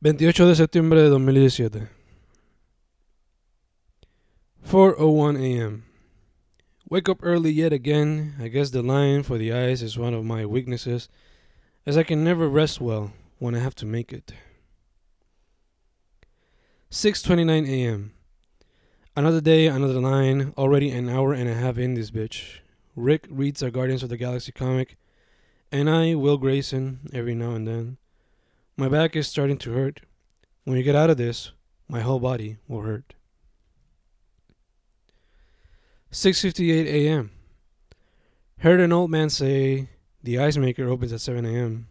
28 de septiembre de 2017. 4:01 a.m. Wake up early yet again. I guess the line for the eyes is one of my weaknesses, as I can never rest well when I have to make it. 6:29 a.m. Another day, another line. Already an hour and a half in this bitch. Rick reads a Guardians of the Galaxy comic, and I, Will Grayson, every now and then. My back is starting to hurt. When we get out of this, my whole body will hurt. 6:58 a.m. Heard an old man say the ice maker opens at 7 a.m.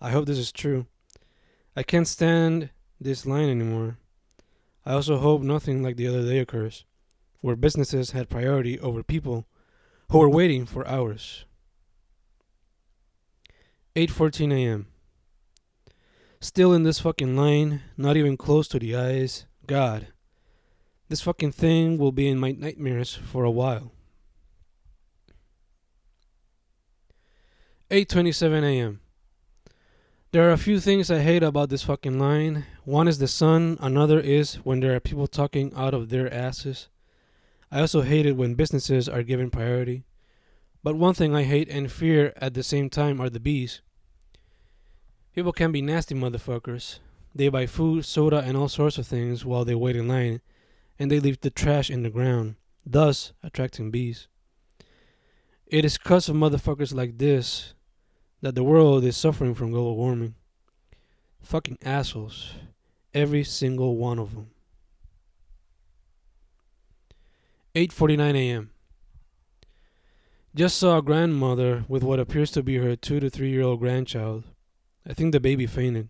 I hope this is true. I can't stand this line anymore. I also hope nothing like the other day occurs, where businesses had priority over people who were waiting for hours. 8:14 a.m. Still in this fucking line, not even close to the eyes. God, this fucking thing will be in my nightmares for a while. 8:27 a.m. There are a few things I hate about this fucking line. One is the sun, another is when there are people talking out of their asses. I also hate it when businesses are given priority. But one thing I hate and fear at the same time are the bees. People can be nasty motherfuckers. They buy food, soda, and all sorts of things while they wait in line, and they leave the trash in the ground, thus attracting bees. It is because of motherfuckers like this that the world is suffering from global warming. Fucking assholes. Every single one of them. 8:49 a.m. Just saw a grandmother with what appears to be her 2 to 3 year old grandchild. I think the baby fainted.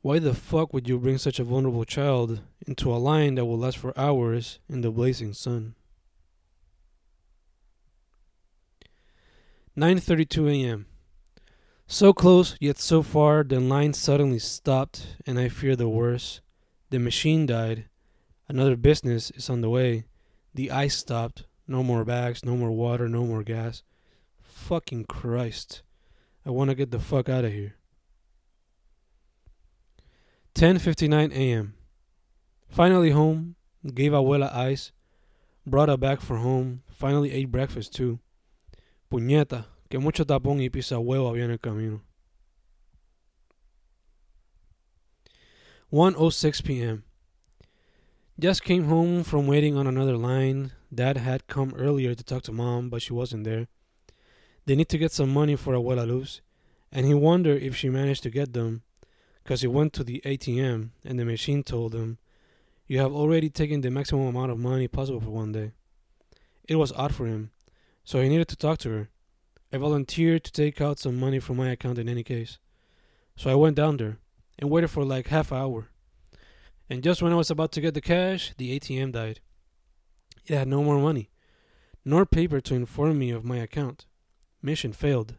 Why the fuck would you bring such a vulnerable child into a line that will last for hours in the blazing sun? 9:32 a.m. So close yet so far, the line suddenly stopped and I fear the worst. The machine died. Another business is on the way. The ice stopped. No more bags, no more water, no more gas. Fucking Christ. I want to get the fuck out of here. 10:59 a.m. Finally home. Gave abuela ice. Brought her back for home. Finally ate breakfast too. Puñeta, que mucho tapón y pisa huevo había en el camino. 1:06 p.m. Just came home from waiting on another line. Dad had come earlier to talk to mom, but she wasn't there. They need to get some money for Abuela Luz, and he wondered if she managed to get them, because he went to the ATM and the machine told him, You have already taken the maximum amount of money possible for one day. It was odd for him, so he needed to talk to her. I volunteered to take out some money from my account in any case. So I went down there and waited for like half an hour. And just when I was about to get the cash, the ATM died. It had no more money, nor paper to inform me of my account. Mission failed.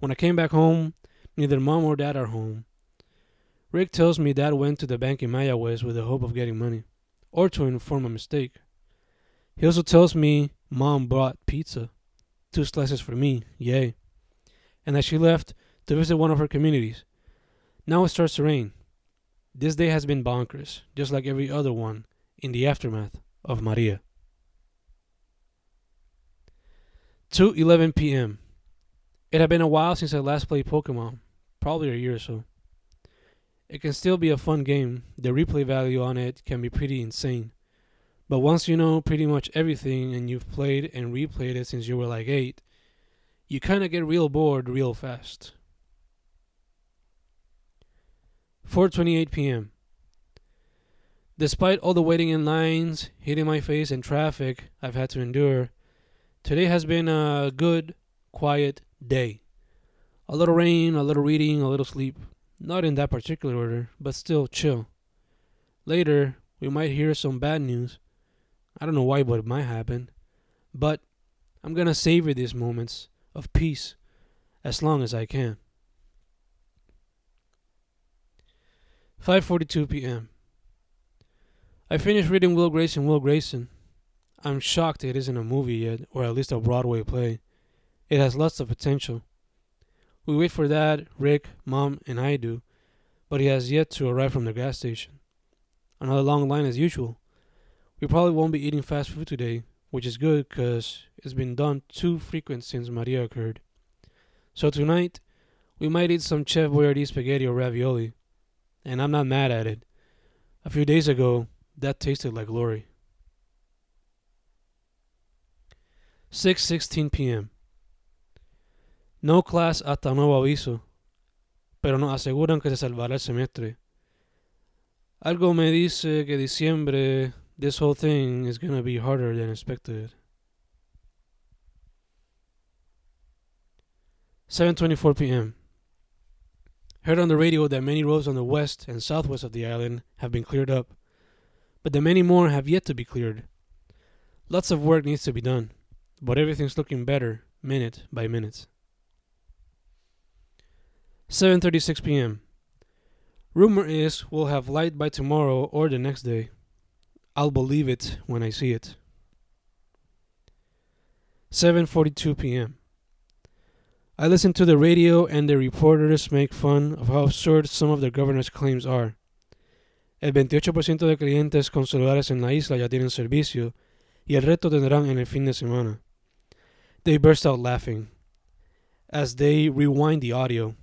When I came back home, neither mom or dad are home. Rick tells me dad went to the bank in Mayagüez with the hope of getting money, or to inform a mistake. He also tells me mom bought pizza, two slices for me, yay, and that she left to visit one of her communities. Now it starts to rain. This day has been bonkers, just like every other one in the aftermath of Maria. 2:11 p.m. It had been a while since I last played Pokemon, probably a year or so. It can still be a fun game. The replay value on it can be pretty insane. But once you know pretty much everything and you've played and replayed it since you were like 8, you kind of get real bored real fast. 4:28 p.m. Despite all the waiting in lines, hitting my face and traffic I've had to endure, today has been a good, quiet day. A little rain, a little reading, a little sleep. Not in that particular order, but still chill. Later, we might hear some bad news. I don't know why, but it might happen. But I'm gonna savor these moments of peace as long as I can. 5:42 p.m. I finished reading Will Grayson, Will Grayson. I'm shocked it isn't a movie yet, or at least a Broadway play. It has lots of potential. We wait for Dad, Rick, Mom, and I do, but he has yet to arrive from the gas station. Another long line as usual. We probably won't be eating fast food today, which is good because it's been done too frequent since Maria occurred. So tonight, we might eat some Chef Boyardee spaghetti or ravioli, and I'm not mad at it. A few days ago, that tasted like glory. 6:16 p.m. No class hasta nuevo aviso, pero nos aseguran que se salvará el semestre. Algo me dice que diciembre this whole thing is gonna be harder than expected. 7:24 p.m. Heard on the radio that many roads on the west and southwest of the island have been cleared up, but that many more have yet to be cleared. Lots of work needs to be done, but everything's looking better minute by minute. 7:36 p.m. Rumor is we'll have light by tomorrow or the next day. I'll believe it when I see it. 7:42 p.m. I listen to the radio and the reporters make fun of how absurd some of the governor's claims are. El 28% de clientes con celulares en la isla ya tienen servicio y el resto tendrán en el fin de semana. They burst out laughing as they rewind the audio.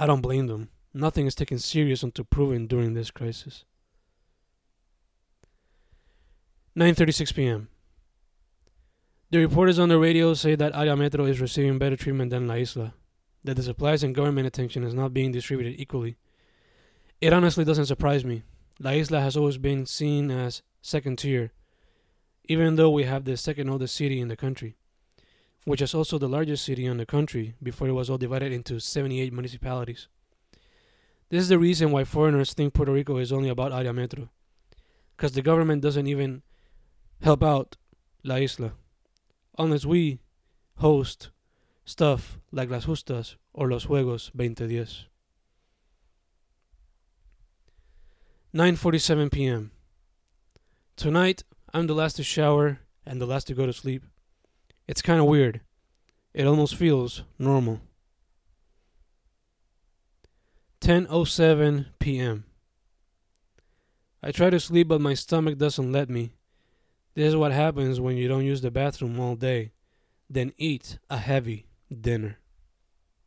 I don't blame them. Nothing is taken serious until proven during this crisis. 9:36 p.m. The reporters on the radio say that Área Metro is receiving better treatment than La Isla, that the supplies and government attention is not being distributed equally. It honestly doesn't surprise me. La Isla has always been seen as second tier, even though we have the second oldest city in the country, which is also the largest city in the country before it was all divided into 78 municipalities. This is the reason why foreigners think Puerto Rico is only about Área Metro, because the government doesn't even help out La Isla unless we host stuff like Las Justas or Los Juegos 2010. 9:47 p.m. Tonight, I'm the last to shower and the last to go to sleep. It's kind of weird. It almost feels normal. 10:07 p.m. I try to sleep but my stomach doesn't let me. This is what happens when you don't use the bathroom all day, then eat a heavy dinner.